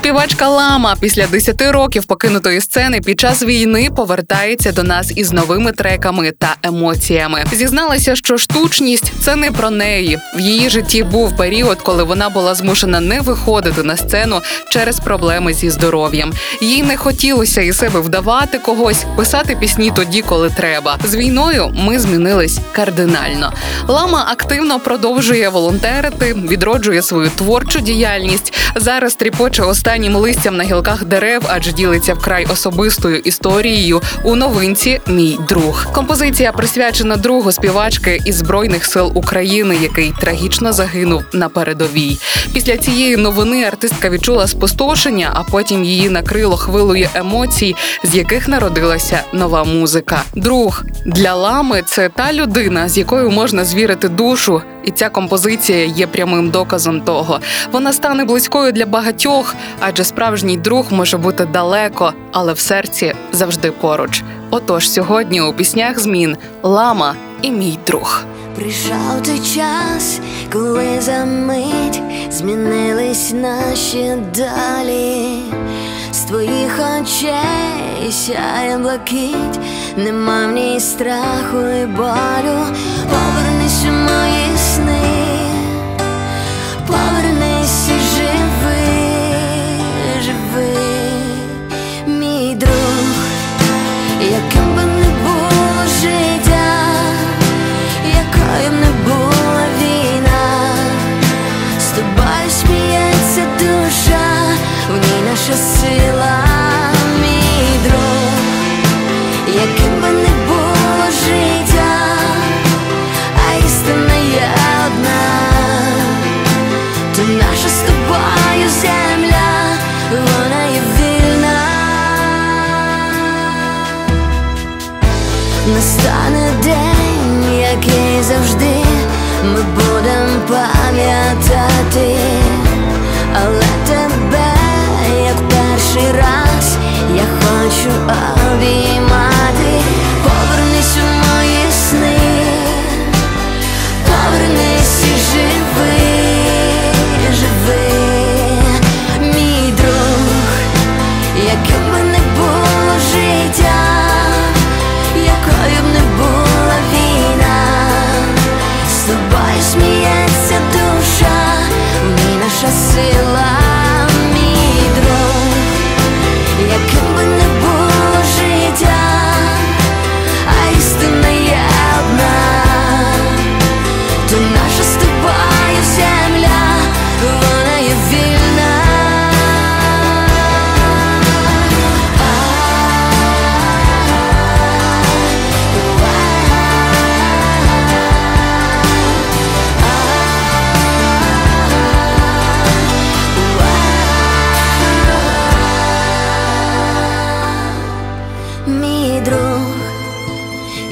Співачка Лама після 10 років покинутої сцени під час війни повертається до нас із новими треками та емоціями. Зізналася, що штучність це не про неї. В її житті був період, коли вона була змушена не виходити на сцену через проблеми зі здоров'ям. Їй не хотілося із себе вдавати когось, писати пісні тоді, коли треба. З війною ми змінились кардинально. Лама активно продовжує волонтерити, відроджує свою творчу діяльність. Зараз тріпоче останнім листям на гілках дерев, адже ділиться вкрай особистою історією у новинці Мій друг. Композиція присвячена другу співачки із збройних сил України, який трагічно загинув на передовій. Після цієї новини артистка відчула спустошення, а потім її накрило хвилою емоцій, з яких народилася нова музика. Друг для лами це та людина, з якою можна звірити душу. І ця композиція є прямим доказом того. Вона стане близькою для багатьох, адже справжній друг може бути далеко, але в серці завжди поруч. Отож, сьогодні у піснях змін лама і мій друг. Прийшов той час, коли за мить змінились наші долі. Твоїх очей. Сяє блакить, нема в ній страху і болю. Повернись у мої сни, повернись і живи, живи, мій друг, яким би не було життя якою б не була війна, з тобою сміється душа, в ній наша сила, Настане день, який завжди ми будемо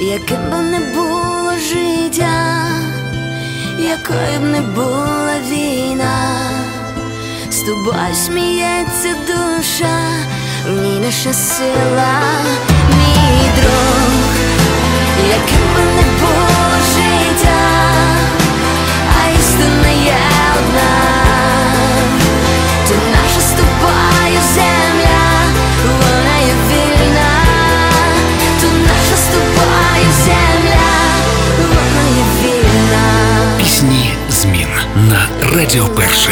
яким б не було життя, якою б не була війна, з тобою сміється душа, в ній наша сила, мій друг, Радіо Перше.